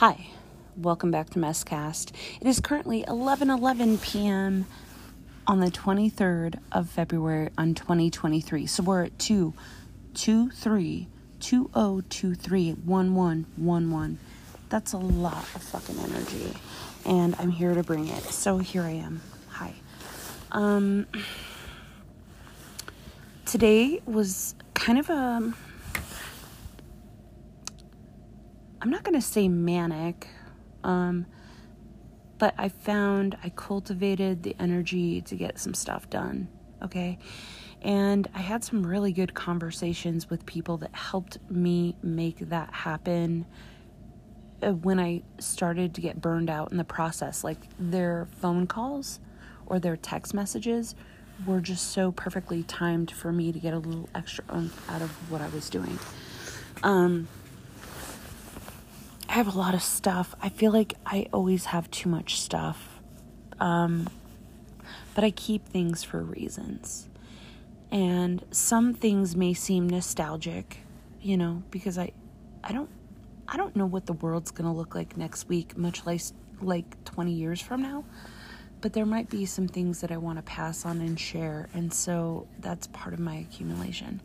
Hi, welcome back to Messcast. It is currently 11:11 p.m. on the 23rd of February on 2023. So we're at 2 2 3 2023 1111. That's a lot of fucking energy and I'm here to bring it. So here I am. Hi. Um today was kind of a I'm not going to say manic, um, but I found I cultivated the energy to get some stuff done. Okay. And I had some really good conversations with people that helped me make that happen uh, when I started to get burned out in the process. Like their phone calls or their text messages were just so perfectly timed for me to get a little extra oomph out of what I was doing. Um, have a lot of stuff. I feel like I always have too much stuff. Um, but I keep things for reasons. And some things may seem nostalgic, you know, because I I don't I don't know what the world's going to look like next week, much less like 20 years from now. But there might be some things that I want to pass on and share, and so that's part of my accumulation.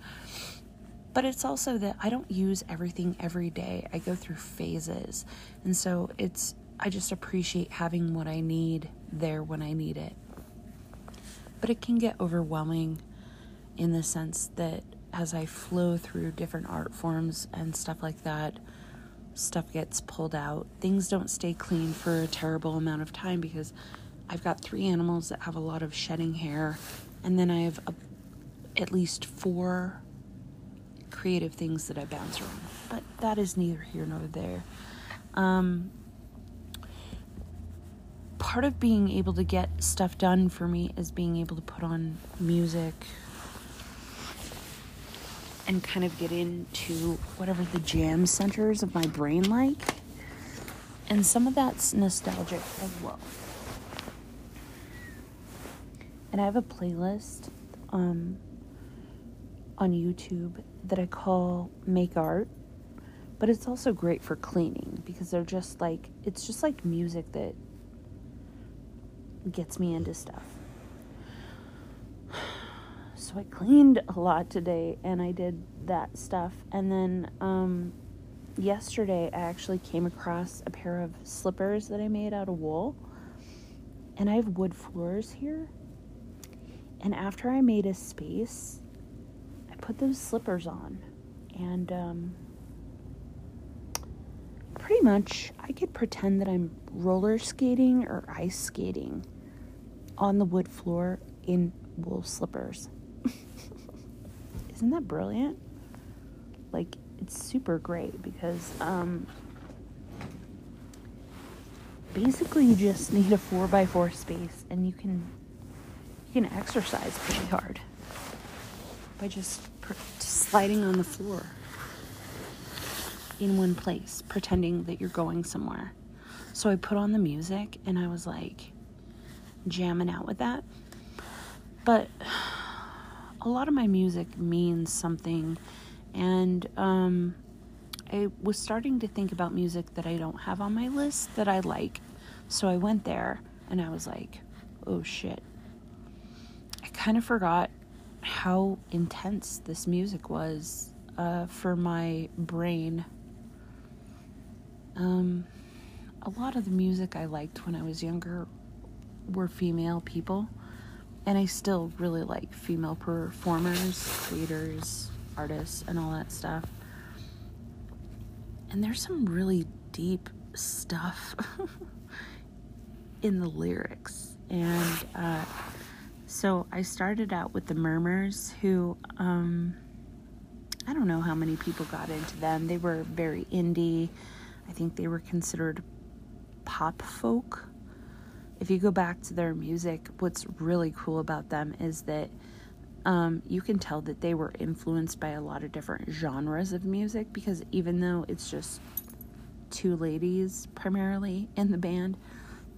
But it's also that I don't use everything every day. I go through phases. And so it's, I just appreciate having what I need there when I need it. But it can get overwhelming in the sense that as I flow through different art forms and stuff like that, stuff gets pulled out. Things don't stay clean for a terrible amount of time because I've got three animals that have a lot of shedding hair, and then I have a, at least four creative things that I bounce around. But that is neither here nor there. Um, part of being able to get stuff done for me is being able to put on music and kind of get into whatever the jam centers of my brain like. And some of that's nostalgic as well. And I have a playlist um, on YouTube that I call Make Art, but it's also great for cleaning because they're just like, it's just like music that gets me into stuff. So I cleaned a lot today and I did that stuff. And then um, yesterday I actually came across a pair of slippers that I made out of wool. And I have wood floors here. And after I made a space, put those slippers on. And um, pretty much, I could pretend that I'm roller skating or ice skating on the wood floor in wool slippers. Isn't that brilliant? Like, it's super great because um, basically you just need a 4x4 space and you can you can exercise pretty hard by just sliding on the floor in one place, pretending that you're going somewhere. So I put on the music and I was like jamming out with that. But a lot of my music means something, and um, I was starting to think about music that I don't have on my list that I like. So I went there and I was like, oh shit. I kind of forgot how intense this music was uh, for my brain. Um, a lot of the music I liked when I was younger were female people, and I still really like female performers, creators, artists, and all that stuff. And there's some really deep stuff in the lyrics, and uh, so I started out with the Murmurs, who um, I don't know how many people got into them. They were very indie. I think they were considered pop folk. If you go back to their music, what's really cool about them is that um, you can tell that they were influenced by a lot of different genres of music because even though it's just two ladies primarily in the band,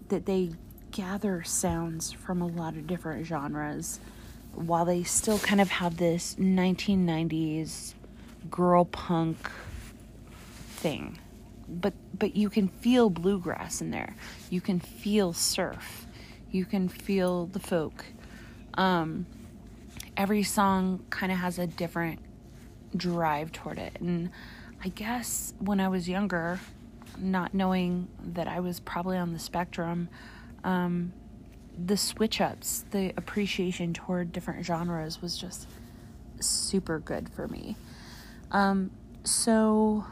that they gather sounds from a lot of different genres while they still kind of have this 1990s girl punk thing. but but you can feel bluegrass in there. You can feel surf. You can feel the folk. Um, every song kind of has a different drive toward it, and I guess when I was younger, not knowing that I was probably on the spectrum, um, the switch ups, the appreciation toward different genres was just super good for me. Um, so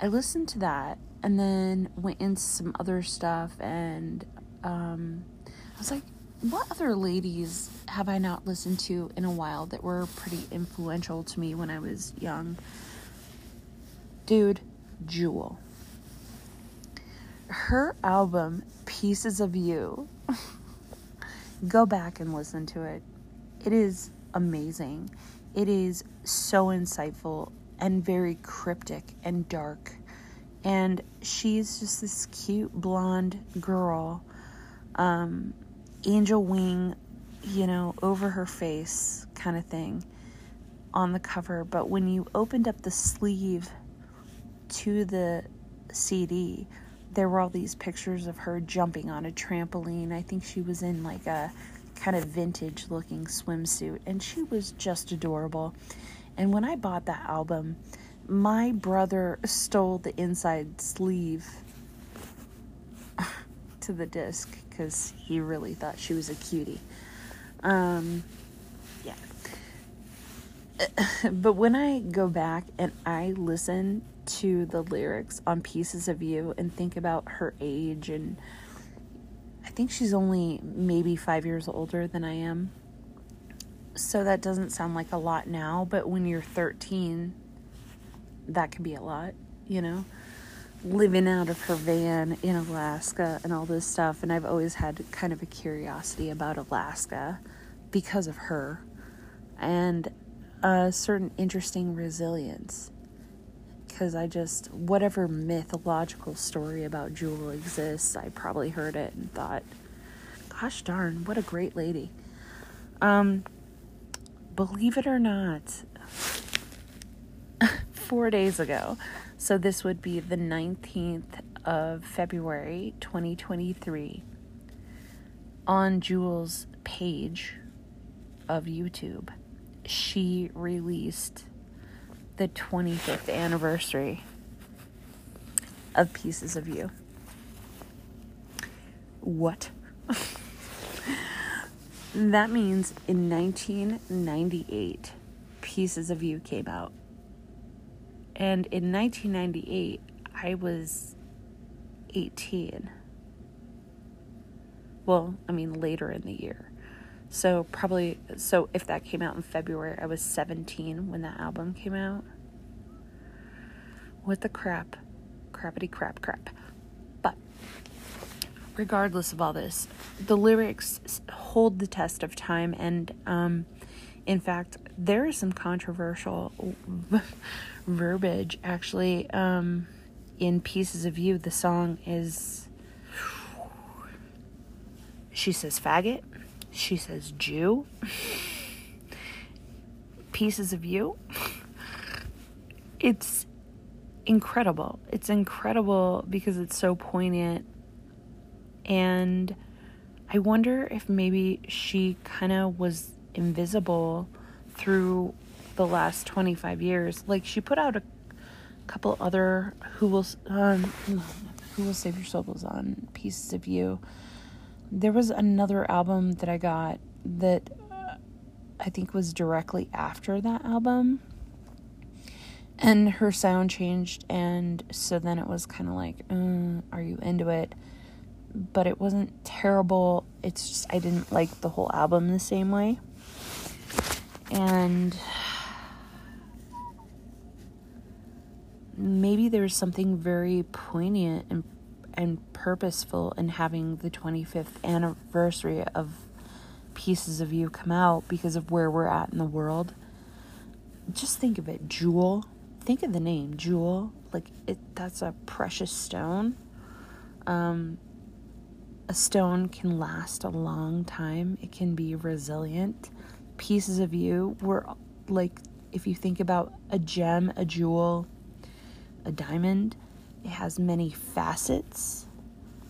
I listened to that and then went into some other stuff and um, I was like, what other ladies have I not listened to in a while that were pretty influential to me when I was young? Dude, Jewel. Her album, Pieces of You, go back and listen to it. It is amazing. It is so insightful and very cryptic and dark. And she's just this cute blonde girl, um, angel wing, you know, over her face kind of thing on the cover. But when you opened up the sleeve to the CD, there were all these pictures of her jumping on a trampoline. I think she was in like a kind of vintage looking swimsuit, and she was just adorable. And when I bought that album, my brother stole the inside sleeve to the disc because he really thought she was a cutie. Um. but when I go back and I listen to the lyrics on Pieces of You and think about her age, and I think she's only maybe five years older than I am so that doesn't sound like a lot now, but when you're 13, that can be a lot, you know? Living out of her van in Alaska and all this stuff. And I've always had kind of a curiosity about Alaska because of her and a certain interesting resilience. Because I just, whatever mythological story about Jewel exists, I probably heard it and thought, gosh darn, what a great lady. Um, believe it or not, four days ago. So this would be the 19th of February 2023 on Jewel's page of YouTube. She released the 25th anniversary of Pieces of You. What? That means in 1998, Pieces of You came out. And in 1998, I was 18. Well, I mean, later in the year. So, probably, so if that came out in February, I was 17 when that album came out. What the crap? Crappity crap crap But regardless of all this, the lyrics hold the test of time, and um, in fact, there is some controversial verbiage actually um, in Pieces of You. The song is. She says faggot. She says Jew. Pieces of You. It's incredible. It's incredible because it's so poignant and I wonder if maybe she kind of was invisible through the last 25 years. Like she put out a couple other who will um, who will save your soul was on pieces of you. There was another album that I got that uh, I think was directly after that album. And her sound changed, and so then it was kind of like, uh, are you into it? but it wasn't terrible. It's just I didn't like the whole album the same way. And maybe there's something very poignant and and purposeful in having the 25th anniversary of Pieces of You come out because of where we're at in the world. Just think of it, Jewel. Think of the name, Jewel. Like it that's a precious stone. Um a stone can last a long time, it can be resilient. Pieces of you were like, if you think about a gem, a jewel, a diamond. It has many facets.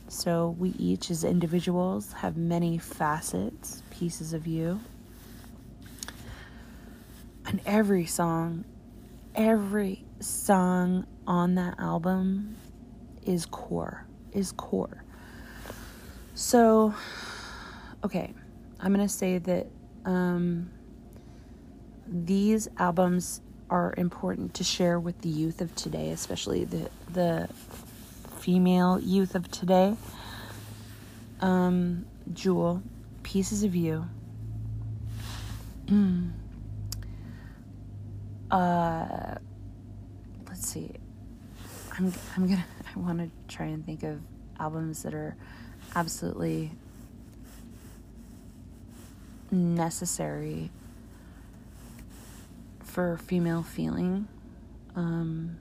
So we each, as individuals, have many facets, pieces of you. And every song, every song on that album is core, is core. So, okay, I'm going to say that um, these albums are important to share with the youth of today, especially the the female youth of today. Um, Jewel, Pieces of You. uh, let's see. I'm I'm gonna I want to try and think of albums that are absolutely necessary for female feeling. Um,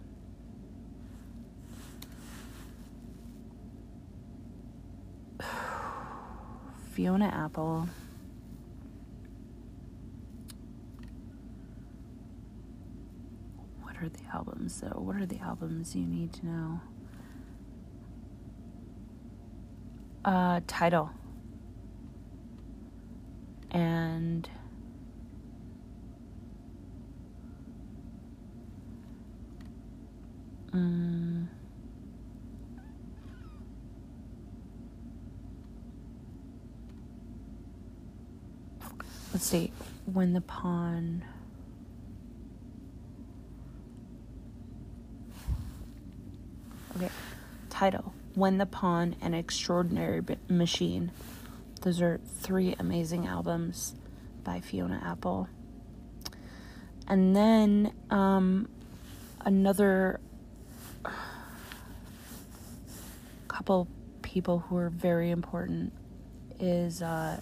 Fiona Apple. What are the albums though? What are the albums you need to know? Uh, Tidal. And um, let's see. When the pawn. Okay. Tidal. When the Pawn and Extraordinary B- Machine. Those are three amazing albums by Fiona Apple. And then um, another couple people who are very important is uh,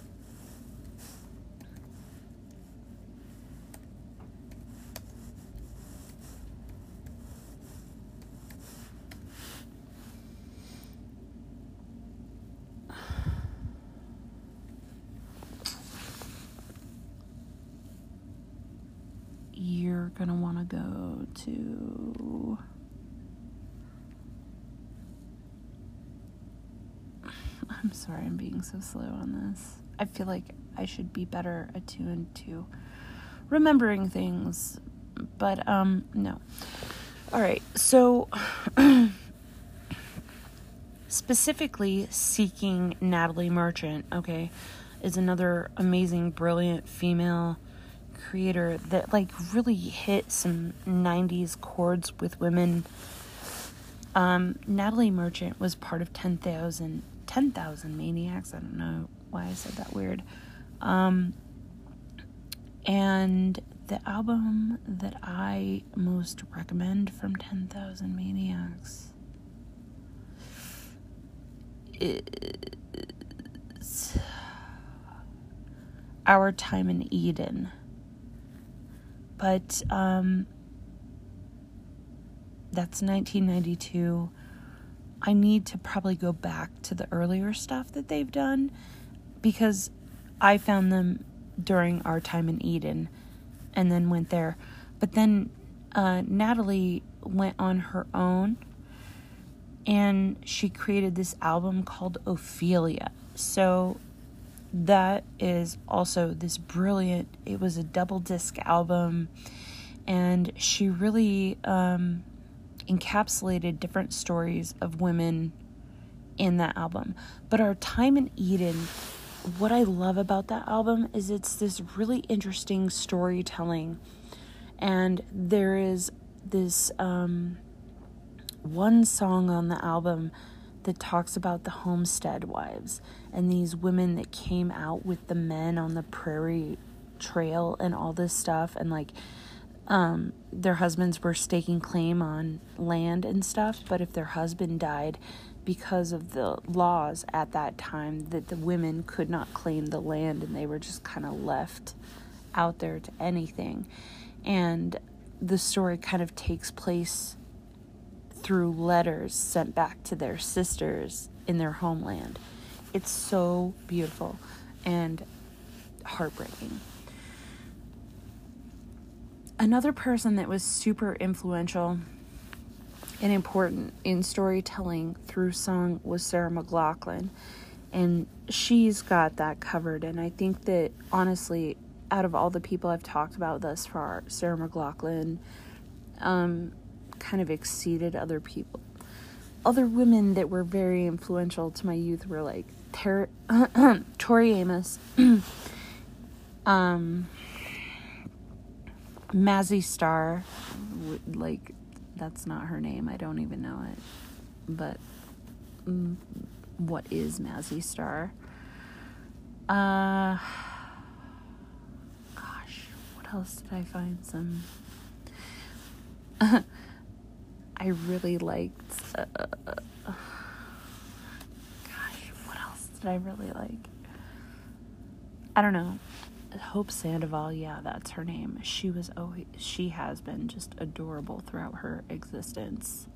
you're gonna want to go to I'm sorry I'm so slow on this. I feel like I should be better attuned to remembering things, but um no. All right. So specifically seeking Natalie Merchant, okay, is another amazing brilliant female creator that like really hit some 90s chords with women um, natalie merchant was part of 10,000 10,000 maniacs. I don't know why i said that weird. Um, and the album that i most recommend from 10,000 maniacs is our time in eden. But um, that's 1992. I need to probably go back to the earlier stuff that they've done because I found them during our time in Eden and then went there. But then uh, Natalie went on her own and she created this album called Ophelia. So that is also this brilliant it was a double disc album and she really um, encapsulated different stories of women in that album. But our time in eden what i love about that album is it's this really interesting storytelling. And there is this um, one song on the album that talks about the homestead wives and these women that came out with the men on the prairie trail and all this stuff and like um, their husbands were staking claim on land and stuff but if their husband died because of the laws at that time that the women could not claim the land and they were just kind of left out there to anything and the story kind of takes place through letters sent back to their sisters in their homeland. It's so beautiful and heartbreaking. Another person that was super influential and important in storytelling through song was Sarah McLachlan. And she's got that covered. And I think that honestly, out of all the people I've talked about thus far, Sarah McLachlan um, kind of exceeded other people. Other women that were very influential to my youth were like Ter- Tori Amos, um, Mazzy Star, like that's not her name. I don't even know it. But mm, what is Mazzy Star? Uh, gosh, what else did I find? Some. I really liked. Uh, gosh, what else did I really like? I don't know. Hope Sandoval, yeah, that's her name. She was always, she has been just adorable throughout her existence.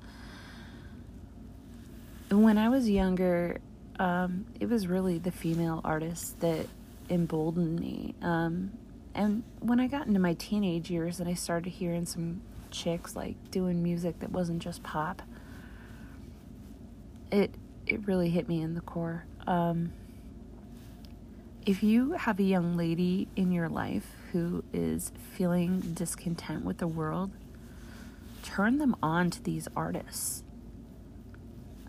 When I was younger, um, it was really the female artists that emboldened me. Um, and when I got into my teenage years and I started hearing some chicks like doing music that wasn't just pop, it it really hit me in the core. Um, if you have a young lady in your life who is feeling discontent with the world, turn them on to these artists.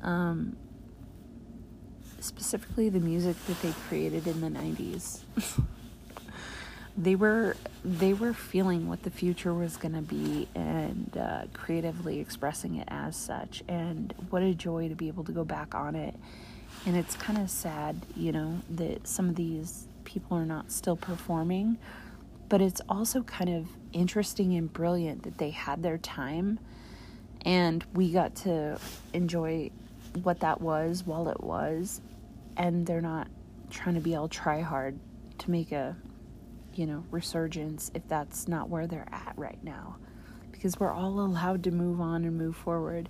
Um, specifically, the music that they created in the 90s. they were they were feeling what the future was going to be and uh, creatively expressing it as such and what a joy to be able to go back on it and it's kind of sad, you know, that some of these people are not still performing. But it's also kind of interesting and brilliant that they had their time and we got to enjoy what that was while it was. And they're not trying to be all try hard to make a, you know, resurgence if that's not where they're at right now. Because we're all allowed to move on and move forward.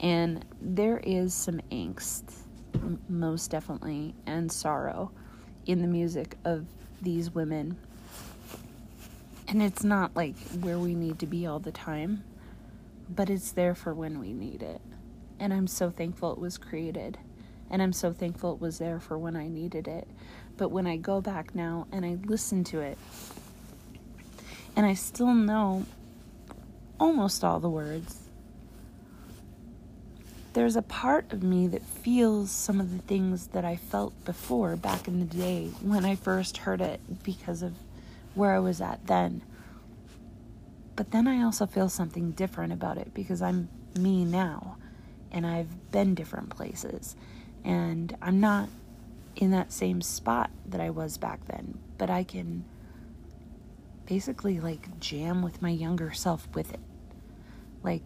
And there is some angst most definitely, and sorrow in the music of these women. And it's not like where we need to be all the time, but it's there for when we need it. And I'm so thankful it was created. And I'm so thankful it was there for when I needed it. But when I go back now and I listen to it, and I still know almost all the words, there's a part of me that feels some of the things that I felt before back in the day when I first heard it because of where I was at then. But then I also feel something different about it because I'm me now and I've been different places and I'm not in that same spot that I was back then, but I can basically like jam with my younger self with it. Like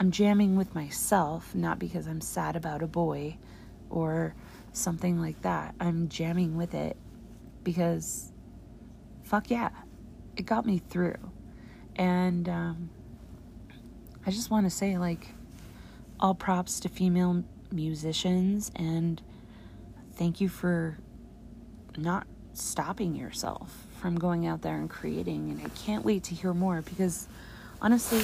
I'm jamming with myself, not because I'm sad about a boy or something like that. I'm jamming with it because, fuck yeah, it got me through. And um, I just want to say, like, all props to female musicians and thank you for not stopping yourself from going out there and creating. And I can't wait to hear more because honestly,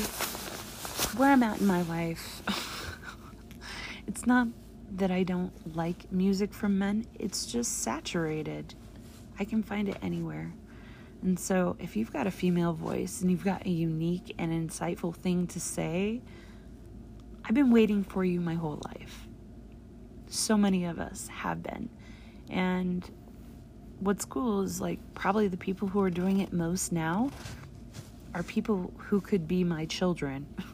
where I'm at in my life, it's not that I don't like music from men, it's just saturated. I can find it anywhere. And so, if you've got a female voice and you've got a unique and insightful thing to say, I've been waiting for you my whole life. So many of us have been. And what's cool is like probably the people who are doing it most now are people who could be my children.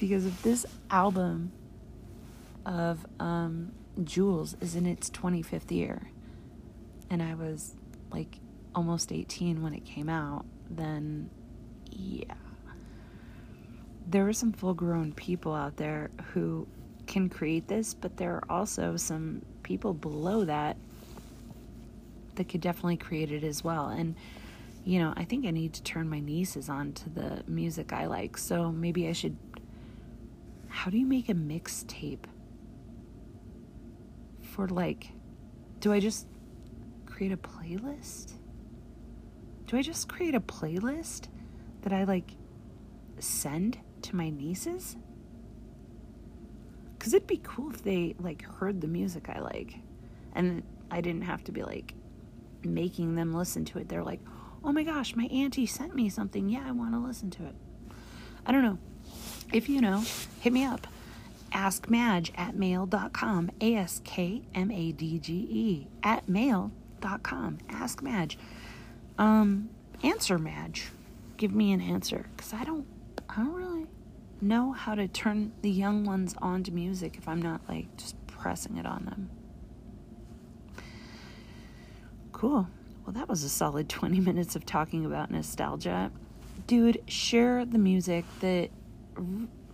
because if this album of um, Jewel's is in its 25th year, and I was like almost 18 when it came out, then yeah. There are some full grown people out there who can create this, but there are also some people below that that could definitely create it as well. And, you know, I think I need to turn my nieces on to the music I like. So maybe I should how do you make a mixtape for like do I just create a playlist? Do I just create a playlist that I like send to my nieces? Because it'd be cool if they like heard the music I like, and I didn't have to be like making them listen to it. They're like, "Oh my gosh, my auntie sent me something. Yeah, I want to listen to it." I don't know. If you know, hit me up. Ask Madge at mail.com. A S K M A D G E at mail.com. Ask Madge. Um, answer Madge. Give me an answer. Because I don't, I don't really know how to turn the young ones on to music if I'm not like just pressing it on them. Cool. Well, that was a solid 20 minutes of talking about nostalgia. Dude, share the music that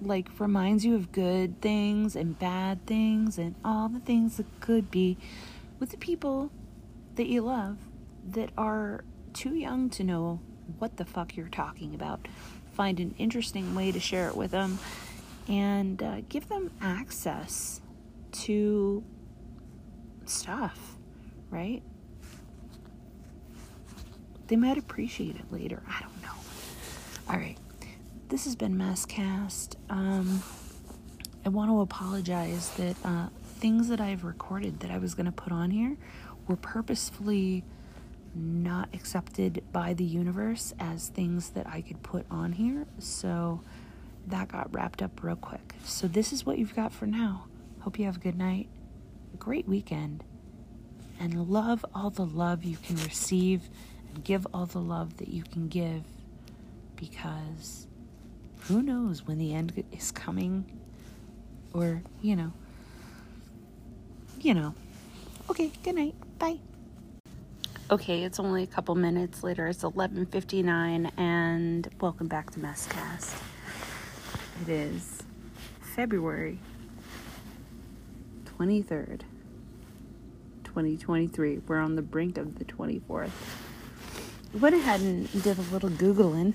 like reminds you of good things and bad things and all the things that could be with the people that you love that are too young to know what the fuck you're talking about. Find an interesting way to share it with them and uh, give them access to stuff, right? They might appreciate it later. I don't know. All right this has been Messcast. Um, I want to apologize that uh, things that I've recorded that I was going to put on here were purposefully not accepted by the universe as things that I could put on here. So that got wrapped up real quick. So this is what you've got for now. Hope you have a good night, a great weekend, and love all the love you can receive and give all the love that you can give because who knows when the end is coming or you know you know. Okay good night. Bye. Okay it's only a couple minutes later. It's 11.59 and welcome back to messcast it is february 23rd 2023 we're on the brink of the 24th went ahead and did a little googling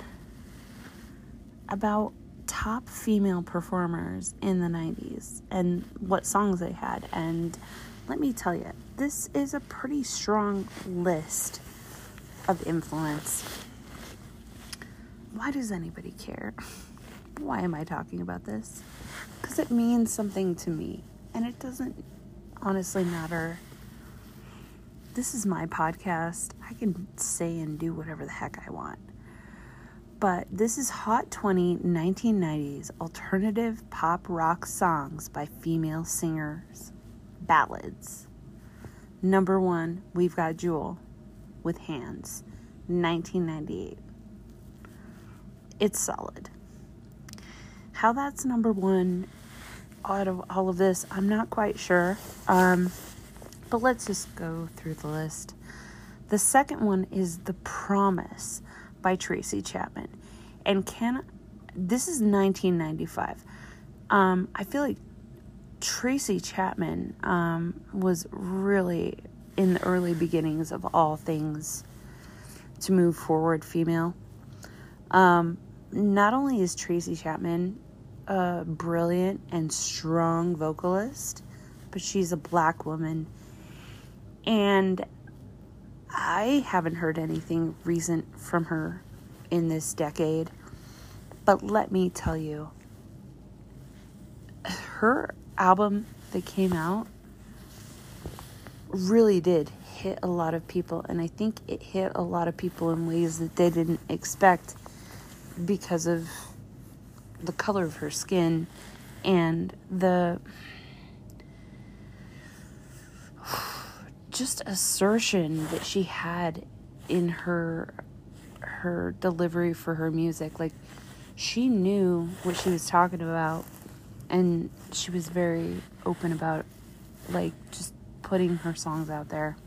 about top female performers in the 90s and what songs they had. And let me tell you, this is a pretty strong list of influence. Why does anybody care? Why am I talking about this? Because it means something to me. And it doesn't honestly matter. This is my podcast. I can say and do whatever the heck I want but this is Hot 20 1990s alternative pop rock songs by female singers. Ballads. Number one, we've got Jewel with Hands, 1998. It's solid. How that's number one out of all of this, I'm not quite sure. Um, but let's just go through the list. The second one is The Promise by Tracy Chapman. And can this is 1995. Um, I feel like Tracy Chapman um, was really in the early beginnings of all things to move forward female. Um, not only is Tracy Chapman a brilliant and strong vocalist, but she's a black woman. And I haven't heard anything recent from her in this decade. But let me tell you, her album that came out really did hit a lot of people. And I think it hit a lot of people in ways that they didn't expect because of the color of her skin and the just assertion that she had in her her delivery for her music. Like she knew what she was talking about and she was very open about like just putting her songs out there.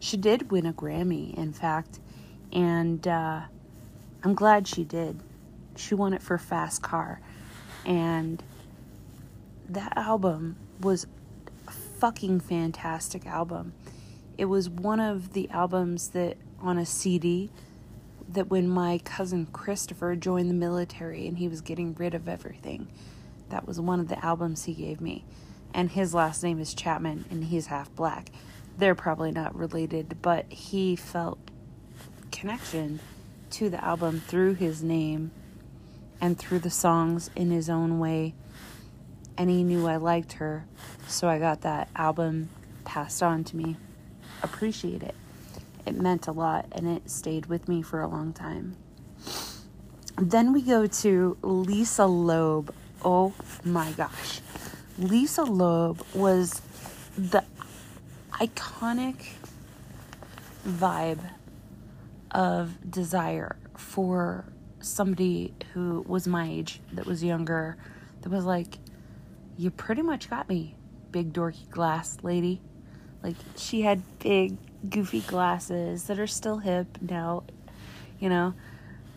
She did win a grammy in fact and uh, i'm glad she did. She won it for fast car and that album was fucking fantastic album. It was one of the albums that on a CD that when my cousin Christopher joined the military and he was getting rid of everything, that was one of the albums he gave me. And his last name is Chapman and he's half black. They're probably not related, but he felt connection to the album through his name and through the songs in his own way. And he knew I liked her, so I got that album passed on to me. Appreciate it. It meant a lot and it stayed with me for a long time. Then we go to Lisa Loeb. Oh my gosh. Lisa Loeb was the iconic vibe of desire for somebody who was my age, that was younger, that was like, You pretty much got me, big dorky glass lady. Like, she had big, goofy glasses that are still hip now, you know.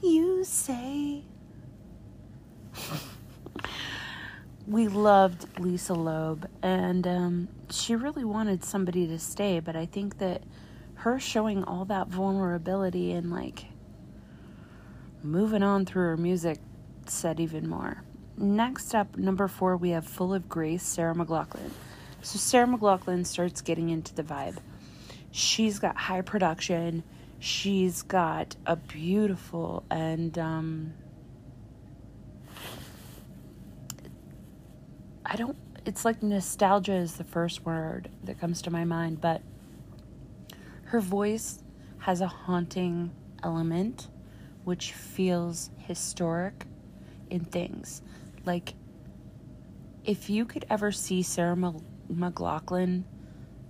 You say. we loved Lisa Loeb, and um, she really wanted somebody to stay, but I think that her showing all that vulnerability and like moving on through her music said even more. Next up, number four, we have Full of Grace, Sarah McLachlan. So Sarah McLachlan starts getting into the vibe. She's got high production. She's got a beautiful and um, I don't, it's like nostalgia is the first word that comes to my mind, but her voice has a haunting element which feels historic in things. Like, if you could ever see Sarah McLachlan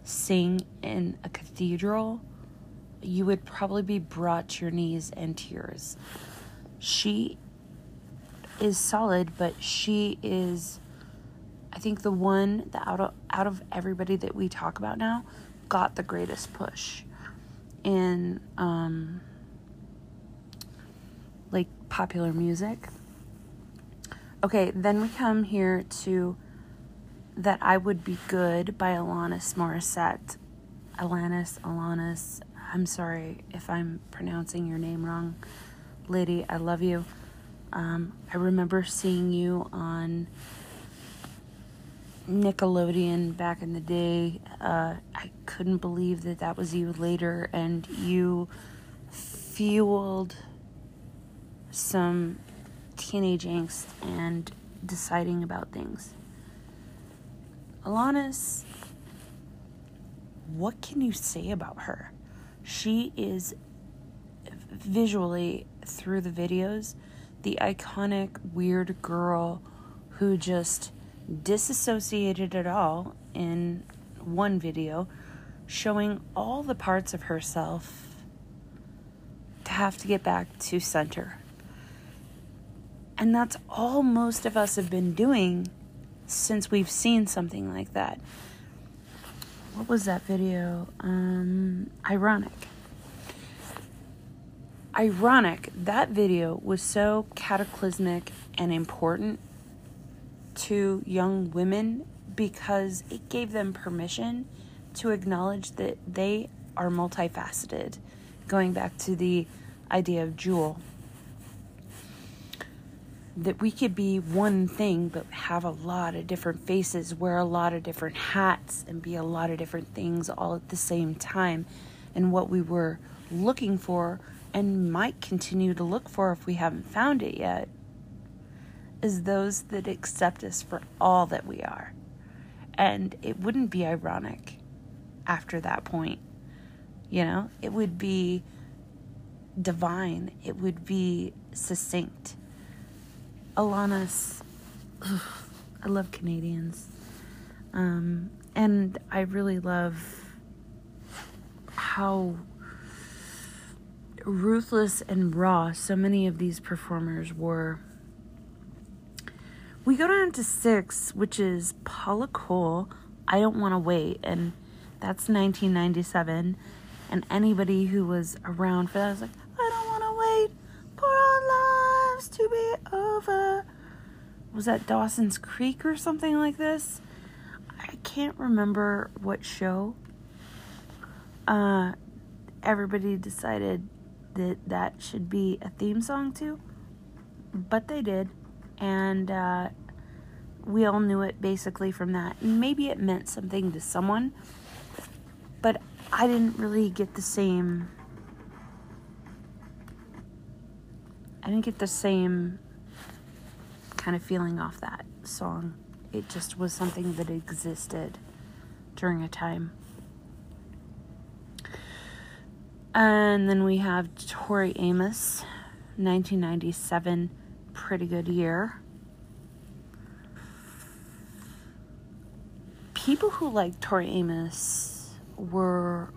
sing in a cathedral, you would probably be brought to your knees and tears. She is solid, but she is I think the one that out of out of everybody that we talk about now got the greatest push in um, like popular music. Okay, then we come here to That I Would Be Good by Alanis Morissette. Alanis, Alanis, I'm sorry if I'm pronouncing your name wrong. Lady, I love you. Um, I remember seeing you on Nickelodeon back in the day. Uh, I couldn't believe that that was you later, and you fueled some teenage angst and deciding about things. Alanis, what can you say about her? She is visually through the videos the iconic weird girl who just disassociated at all in one video, showing all the parts of herself to have to get back to center. And that's all most of us have been doing since we've seen something like that. What was that video? Um, ironic. Ironic, that video was so cataclysmic and important to young women because it gave them permission to acknowledge that they are multifaceted. Going back to the idea of Jewel, that we could be one thing but have a lot of different faces, wear a lot of different hats, and be a lot of different things all at the same time. And what we were looking for and might continue to look for if we haven't found it yet is those that accept us for all that we are. And it wouldn't be ironic after that point. You know, it would be divine, it would be succinct. Alanis, ugh, I love Canadians. Um, and I really love how ruthless and raw so many of these performers were we go down to six, which is Paula Cole. I don't want to wait, and that's 1997. And anybody who was around for that was like, I don't want to wait for lives to be over. Was that Dawson's Creek or something like this? I can't remember what show. Uh, everybody decided that that should be a theme song too, but they did and uh, we all knew it basically from that. Maybe it meant something to someone, but I didn't really get the same. I didn't get the same kind of feeling off that song. It just was something that existed during a time. And then we have Tori Amos, 1997, pretty good year. People who like Tori Amos were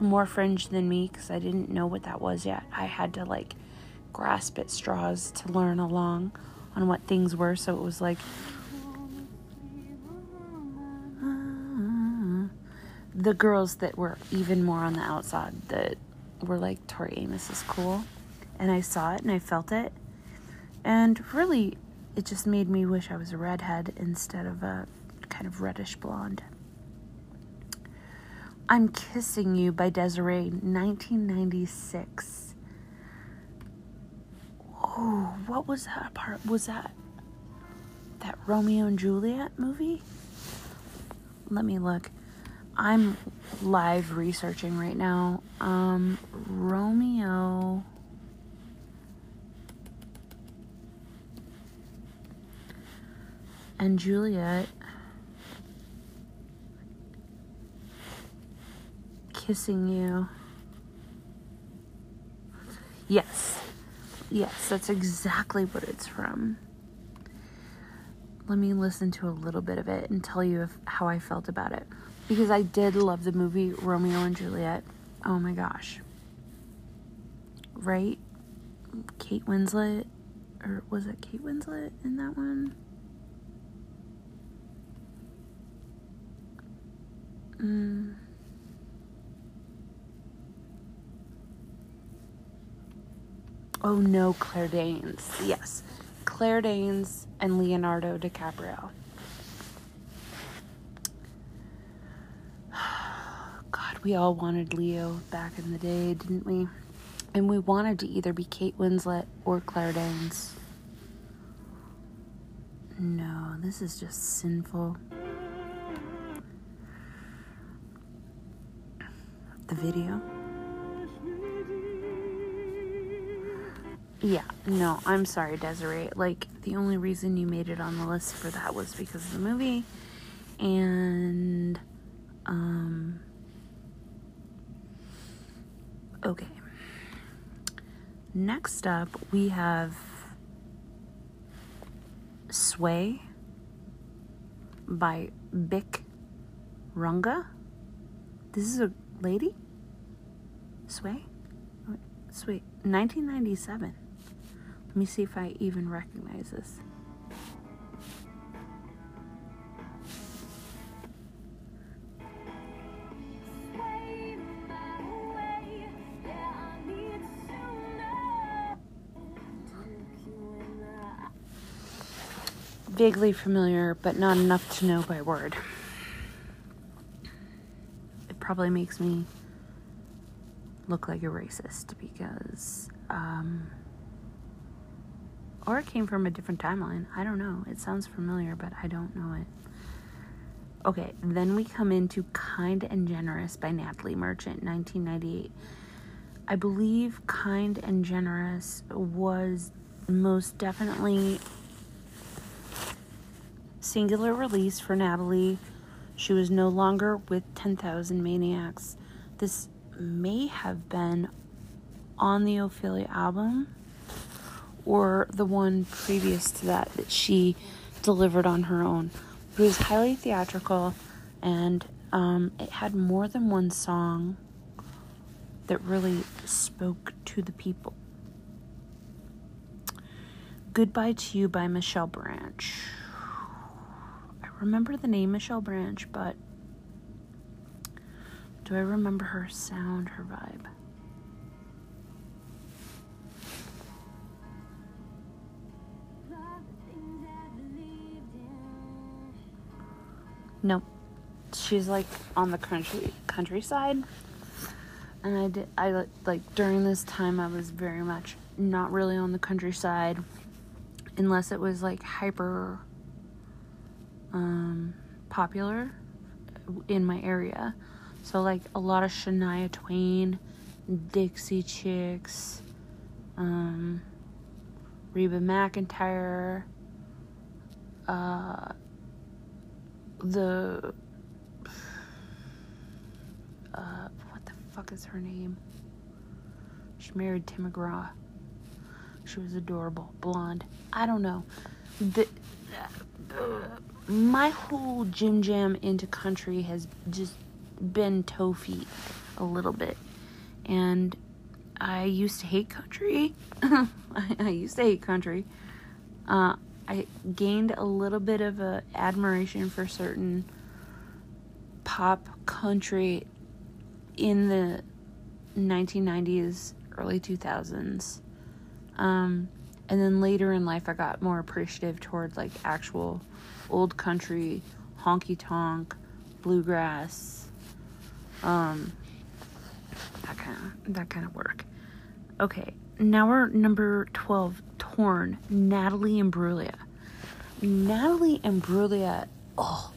more fringe than me because I didn't know what that was yet. I had to like grasp at straws to learn along on what things were. So it was like ah. the girls that were even more on the outside that were like Tori Amos is cool. And I saw it and I felt it. And really, it just made me wish I was a redhead instead of a kind of reddish blonde. I'm Kissing You by Des'ree, 1996. Oh, what was that part? Was that that Romeo and Juliet movie? Let me look. I'm live researching right now. Um, Romeo. And Juliet kissing you. Yes. Yes, that's exactly what it's from. Let me listen to a little bit of it and tell you if, how I felt about it because I did love the movie Romeo and Juliet. Oh my gosh. Right? Kate Winslet, or was it Kate Winslet in that one? Mm. Oh no, Claire Danes. Yes. Claire Danes and Leonardo DiCaprio. God, we all wanted Leo back in the day, didn't we? And we wanted to either be Kate Winslet or Claire Danes. No, this is just sinful. The video. Yeah, no, I'm sorry, Des'ree. Like, the only reason you made it on the list for that was because of the movie. And, um, Okay. Next up, we have Sway by Bic Runga. This is a lady? Sway? Sway. 1997. Let me see if I even recognize this. vaguely familiar, but not enough to know by word. It probably makes me look like a racist because, um, or it came from a different timeline. I don't know. It sounds familiar, but I don't know it. Okay, then we come into Kind and Generous by Natalie Merchant, 1998. I believe Kind and Generous was most definitely singular release for Natalie. She was no longer with 10,000 Maniacs. This may have been on the Ophelia album or the one previous to that that she delivered on her own. It was highly theatrical and um, it had more than one song that really spoke to the people. Goodbye to You by Michelle Branch I remember the name Michelle Branch, but do I remember her sound, her vibe? No. She's like on the country countryside. And I did I like during this time I was very much not really on the countryside unless it was like hyper um, popular in my area. So, like a lot of Shania Twain, Dixie Chicks, um, Reba McEntire, uh, the uh, what the fuck is her name? She married Tim McGraw. She was adorable, blonde. I don't know. The, uh, my whole Jim Jam into country has just been toe feet a little bit, and I used to hate country. I, I, used to hate country. Uh, I gained a little bit of a admiration for certain pop country in the 1990s, early 2000s. Um, and then later in life, I got more appreciative toward like actual old country, honky tonk, bluegrass, um, that kind of that kind of work. Okay, now we're number 12, Torn, Natalie Imbruglia. Natalie Imbruglia, oh,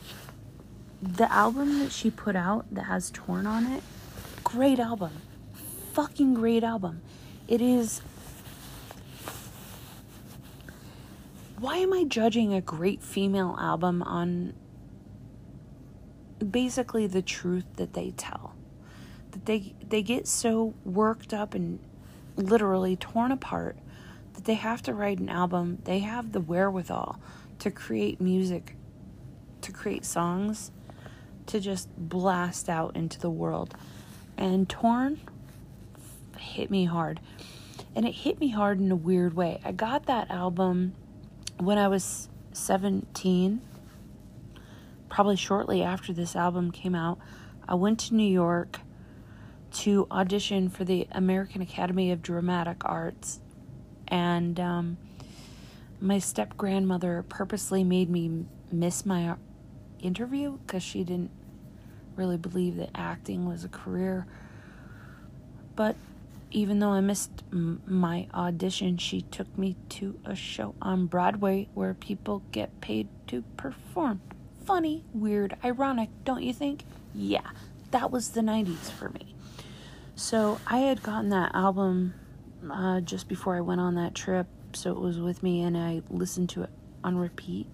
the album that she put out that has Torn on it, great album. Fucking great album. It is. Why am I judging a great female album on basically the truth that they tell? That they they get so worked up and literally torn apart that they have to write an album. They have the wherewithal to create music, to create songs, to just blast out into the world. And Torn hit me hard. And it hit me hard in a weird way. I got that album when I was 17, probably shortly after this album came out. I went to New York to audition for the American Academy of Dramatic Arts, and um, my step grandmother purposely made me miss my interview because she didn't really believe that acting was a career. But even though I missed m- my audition, she took me to a show on Broadway where people get paid to perform. Funny, weird, ironic, don't you think? Yeah, that was the 90s for me. So I had gotten that album uh, just before I went on that trip, so it was with me, and I listened to it on repeat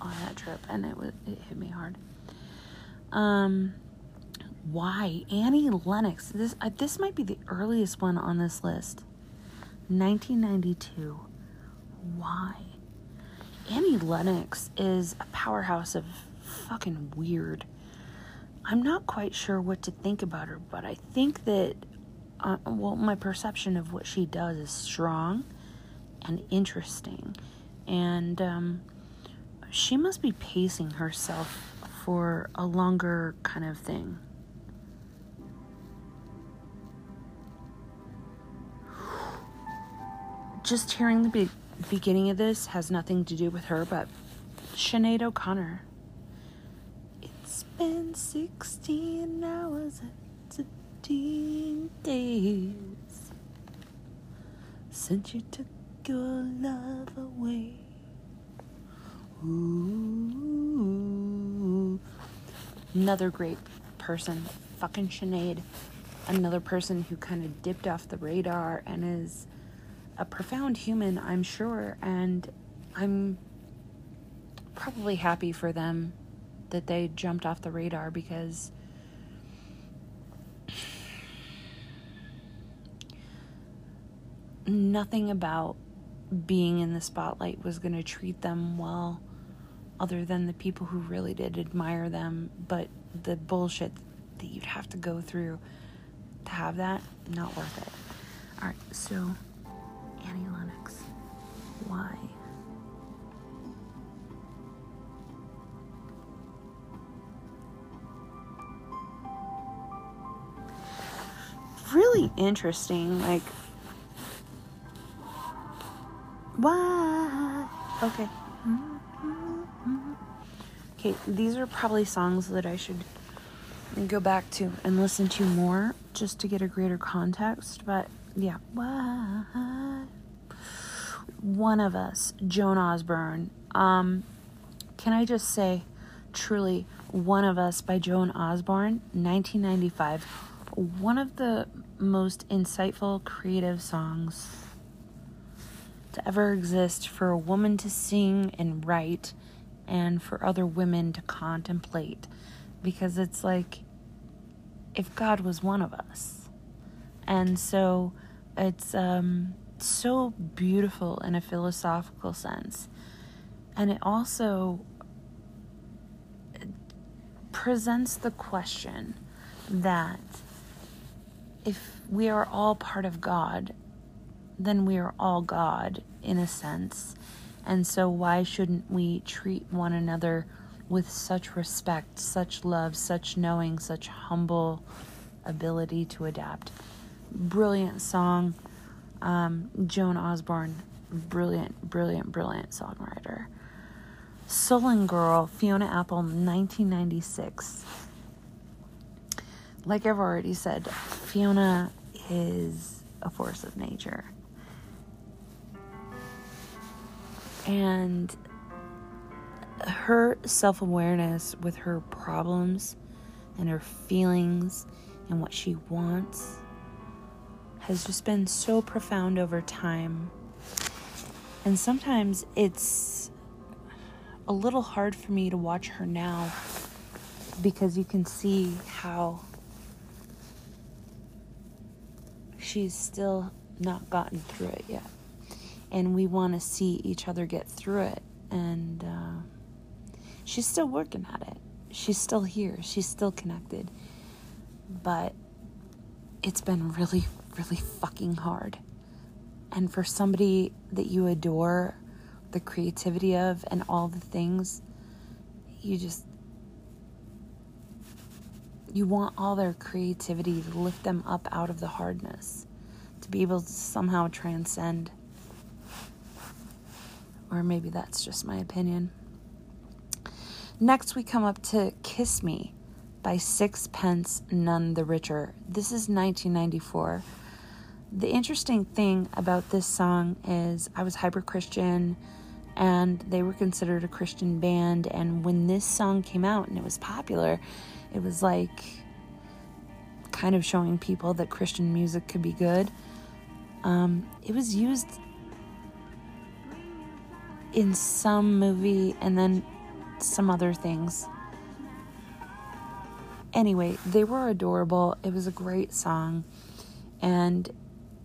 on that trip, and it was it hit me hard. Um, why Annie Lennox? This uh, this might be the earliest one on this list. 1992. Why? Annie Lennox is a powerhouse of fucking weird. I'm not quite sure what to think about her, but I think that, uh, well, my perception of what she does is strong and interesting. And um, she must be pacing herself for a longer kind of thing. Just hearing the be- beginning of this has nothing to do with her, but Sinead O'Connor It's been 16 hours and 17 days since you took your love away. Ooh. Another great person, fucking Sinead. Another person who kind of dipped off the radar and is a profound human, I'm sure, and I'm probably happy for them that they jumped off the radar because nothing about being in the spotlight was going to treat them well other than the people who really did admire them but the bullshit that you'd have to go through to have that not worth it all right so annie lennox why really interesting. Like, why? Okay. Okay, these are probably songs that I should go back to and listen to more just to get a greater context. But yeah, why? One of us, Joan Osborne. Um, can I just say, truly, One of Us by Joan Osborne, 1995 one of the most insightful creative songs to ever exist for a woman to sing and write and for other women to contemplate because it's like if God was one of us. And so it's um, so beautiful in a philosophical sense. And it also presents the question that if we are all part of God, then we are all God in a sense. And so, why shouldn't we treat one another with such respect, such love, such knowing, such humble ability to adapt? Brilliant song. Um, Joan Osborne, brilliant, brilliant, brilliant songwriter. Sullen Girl, Fiona Apple, 1996. Like I've already said, Fiona is a force of nature. And her self awareness with her problems and her feelings and what she wants has just been so profound over time. And sometimes it's a little hard for me to watch her now because you can see how she's still not gotten through it yet. And we want to see each other get through it. And uh, she's still working at it. She's still here. She's still connected. But it's been really, really fucking hard. And for somebody that you adore, the creativity of, and all the things, you just you want all their creativity to lift them up out of the hardness, to be able to somehow transcend. Or maybe that's just my opinion. Next, we come up to Kiss Me by Sixpence None the Richer. This is 1994. The interesting thing about this song is I was hyper Christian and they were considered a Christian band. And when this song came out and it was popular, it was like kind of showing people that Christian music could be good. Um, it was used in some movie and then some other things. Anyway, they were adorable. It was a great song. And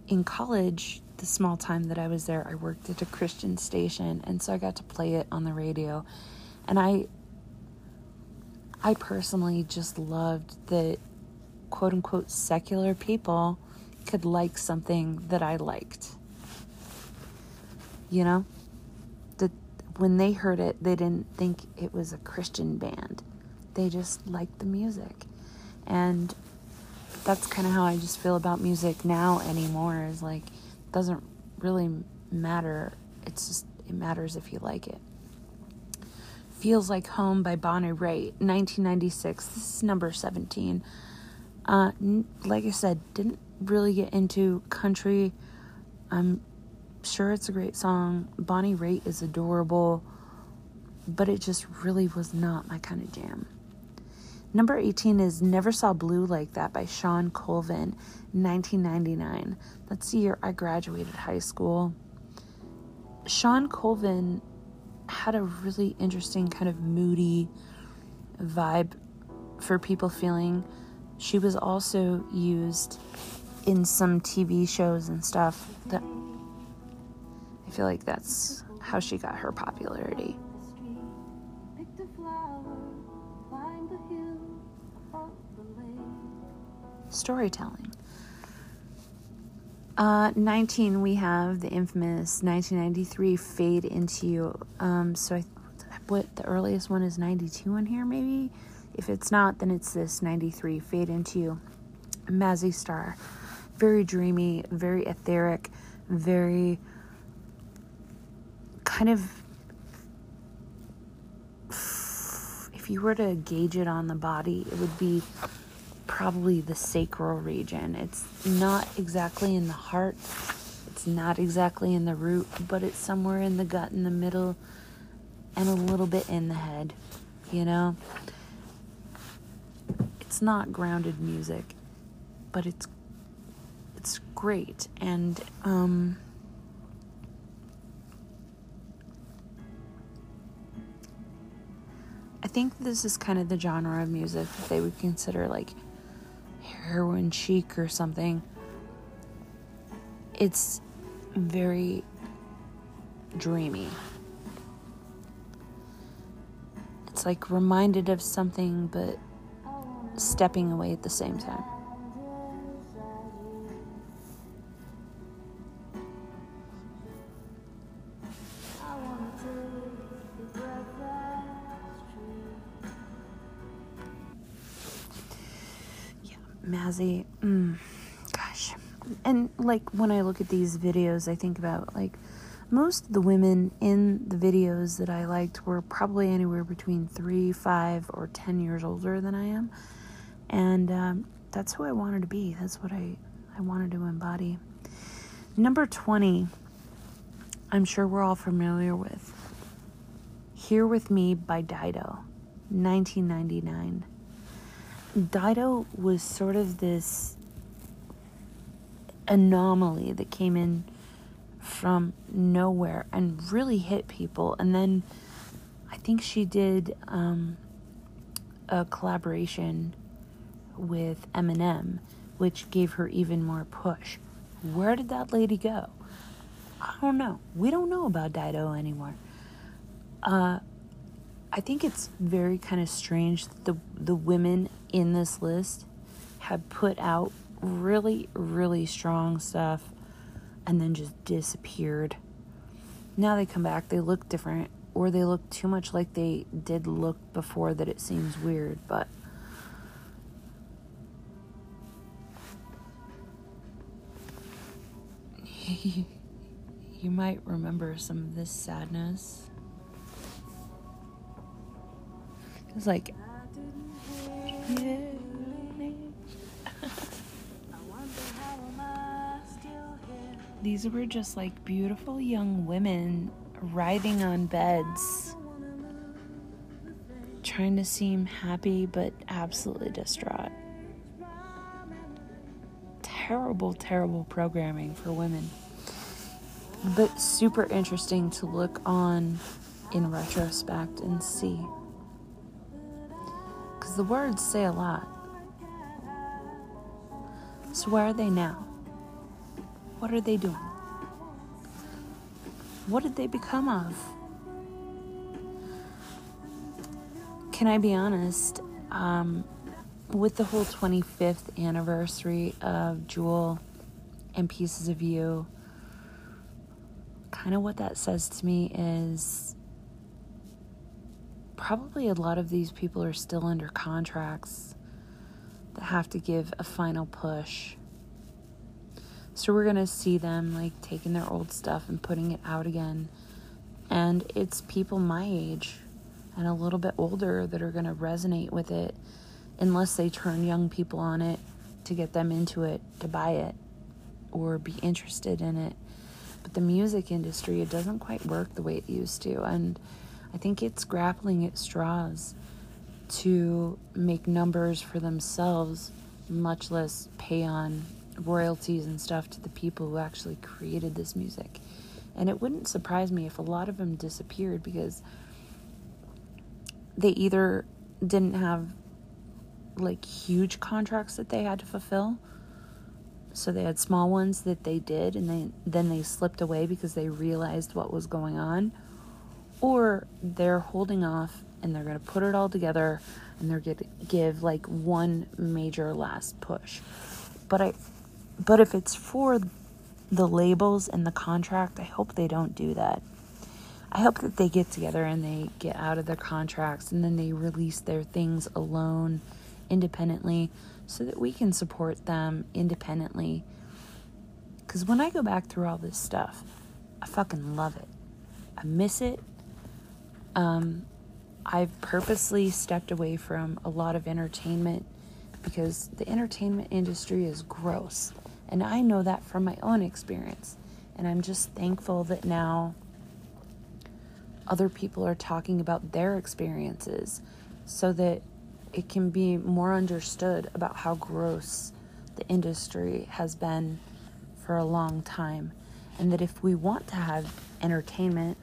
in college, the small time that I was there, I worked at a Christian station, and so I got to play it on the radio. And I I personally just loved that quote unquote secular people could like something that I liked. You know? When they heard it, they didn't think it was a Christian band. They just liked the music. And that's kind of how I just feel about music now anymore is like doesn't really matter. It's just it matters if you like it. Feels Like Home by Bonnie Raitt, 1996. This is number 17. Uh, like I said, didn't really get into country. I'm sure it's a great song. Bonnie Raitt is adorable, but it just really was not my kind of jam. Number 18 is Never Saw Blue Like That by Shawn Colvin, 1999. That's the year I graduated high school. Shawn Colvin had a really interesting kind of moody vibe for people feeling. She was also used in some TV shows and stuff that I feel like that's how she got her popularity. Storytelling. Uh, 19, we have the infamous 1993 Fade Into You. Um, so I, what the earliest one is 92 in here, maybe? If it's not, then it's this 93 Fade Into You. Mazzy Star. Very dreamy, very etheric, very kind of. If you were to gauge it on the body, it would be probably the sacral region. It's not exactly in the heart, it's not exactly in the root, but it's somewhere in the gut, in the middle, and a little bit in the head, you know? It's not grounded music, but it's it's great and um I think this is kind of the genre of music that they would consider like heroin chic or something. It's very dreamy. It's like reminded of something, but stepping away at the same time. Mazzy, mm, gosh. And like when I look at these videos, I think about like most of the women in the videos that I liked were probably anywhere between three, five, or ten years older than I am. And um, that's who I wanted to be. That's what I, I wanted to embody. Number 20, I'm sure we're all familiar with. Here With Me by Dido, 1999. Dido was sort of this anomaly that came in from nowhere and really hit people. And then I think she did um, a collaboration with Eminem, which gave her even more push. Where did that lady go? I don't know. We don't know about Dido anymore. Uh, I think it's very kind of strange that the the women in this list have put out really really strong stuff and then just disappeared. Now they come back, they look different or they look too much like they did look before that it seems weird, but you might remember some of this sadness. It's like. These were just like beautiful young women writhing on beds, trying to seem happy but absolutely distraught terrible, terrible programming for women. But super interesting to look on in retrospect and see. The words say a lot. So, where are they now? What are they doing? What did they become of? Can I be honest? Um, with the whole 25th anniversary of Jewel and Pieces of You, kind of what that says to me is probably a lot of these people are still under contracts that have to give a final push. So we're going to see them like taking their old stuff and putting it out again. And it's people my age and a little bit older that are going to resonate with it unless they turn young people on it to get them into it to buy it or be interested in it. But the music industry, it doesn't quite work the way it used to. And I think it's grappling at straws to make numbers for themselves, much less pay on royalties and stuff to the people who actually created this music. And it wouldn't surprise me if a lot of them disappeared because they either didn't have like huge contracts that they had to fulfill. So they had small ones that they did and they then they slipped away because they realized what was going on. Or they're holding off and they're going to put it all together and they're going to give like one major last push. But I but if it's for the labels and the contract, I hope they don't do that. I hope that they get together and they get out of their contracts and then they release their things alone independently so that we can support them independently. Because when I go back through all this stuff, I fucking love it. I miss it. Um, I've purposely stepped away from a lot of entertainment because the entertainment industry is gross. And I know that from my own experience. And I'm just thankful that now other people are talking about their experiences so that it can be more understood about how gross the industry has been for a long time. And that if we want to have entertainment,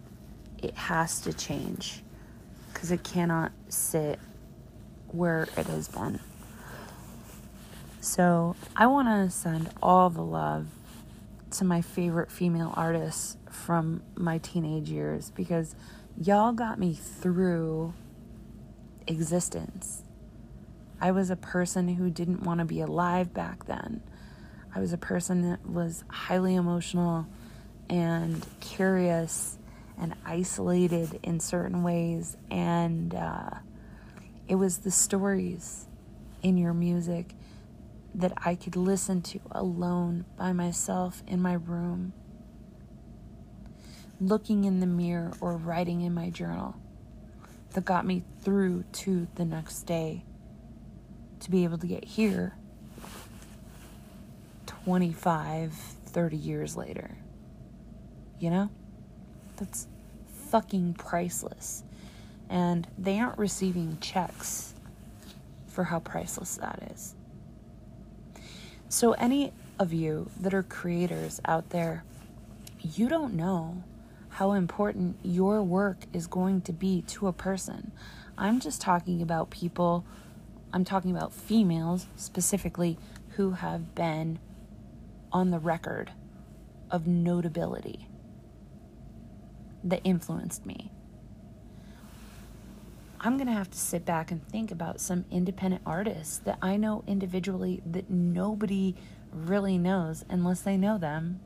it has to change. because it cannot sit where it has been. So I want to send all the love to my favorite female artists from my teenage years because y'all got me through existence. I was a person who didn't want to be alive back then. I was a person that was highly emotional and curious and isolated in certain ways. And uh, it was the stories in your music that I could listen to alone by myself in my room, looking in the mirror or writing in my journal that got me through to the next day to be able to get here 25, 30 years later. You know? That's fucking priceless. And they aren't receiving checks for how priceless that is. So, any of you that are creators out there, you don't know how important your work is going to be to a person. I'm just talking about people, I'm talking about females specifically who have been on the record of notability that influenced me. I'm going to have to sit back and think about some independent artists that I know individually that nobody really knows unless they know them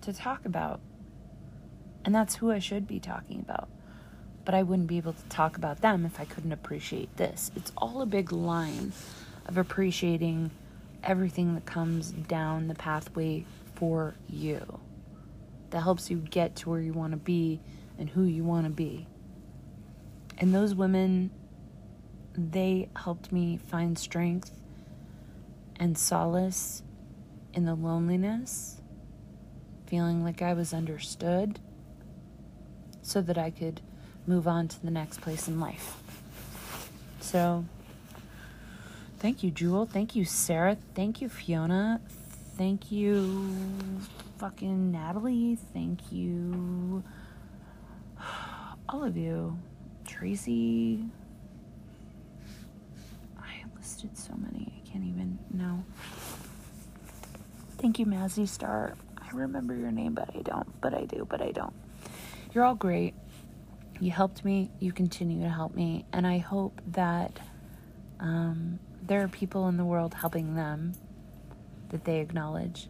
to talk about. And that's who I should be talking about. But I wouldn't be able to talk about them if I couldn't appreciate this. It's all a big line of appreciating everything that comes down the pathway for you that helps you get to where you want to be and who you want to be. And those women, they helped me find strength and solace in the loneliness, feeling like I was understood, so that I could move on to the next place in life. So, thank you, Jewel. Thank you, Sarah. Thank you, Fiona. Thank you, fucking Natalie. Thank you, all of you. Tracy. I listed so many, I can't even know. Thank you, Mazzy Star. I remember your name, but I don't. But I do, but I don't. You're all great. You helped me. You continue to help me. And I hope that um, there are people in the world helping them that they acknowledge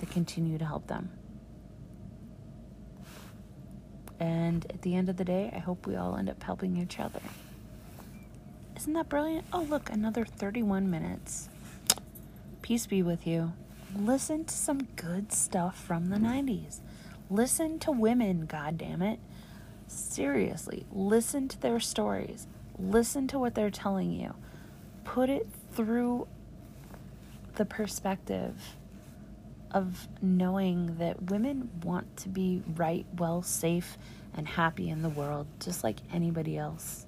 to continue to help them. And at the end of the day, I hope we all end up helping each other. Isn't that brilliant? Oh, look, another 31 minutes. Peace be with you. Listen to some good stuff from the 90s. Listen to women, goddammit. Seriously, listen to their stories. Listen to what they're telling you. Put it through the perspective of knowing that women want to be right, well, safe, and happy in the world, just like anybody else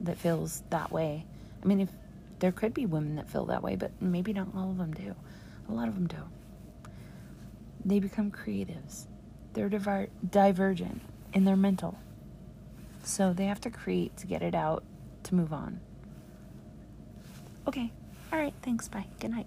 that feels that way. I mean, if there could be women that feel that way, but maybe not all of them do. A lot of them do. They become creatives. They're diver- divergent in their mental. So they have to create to get it out to move on. Okay. All right. Thanks. Bye. Good night.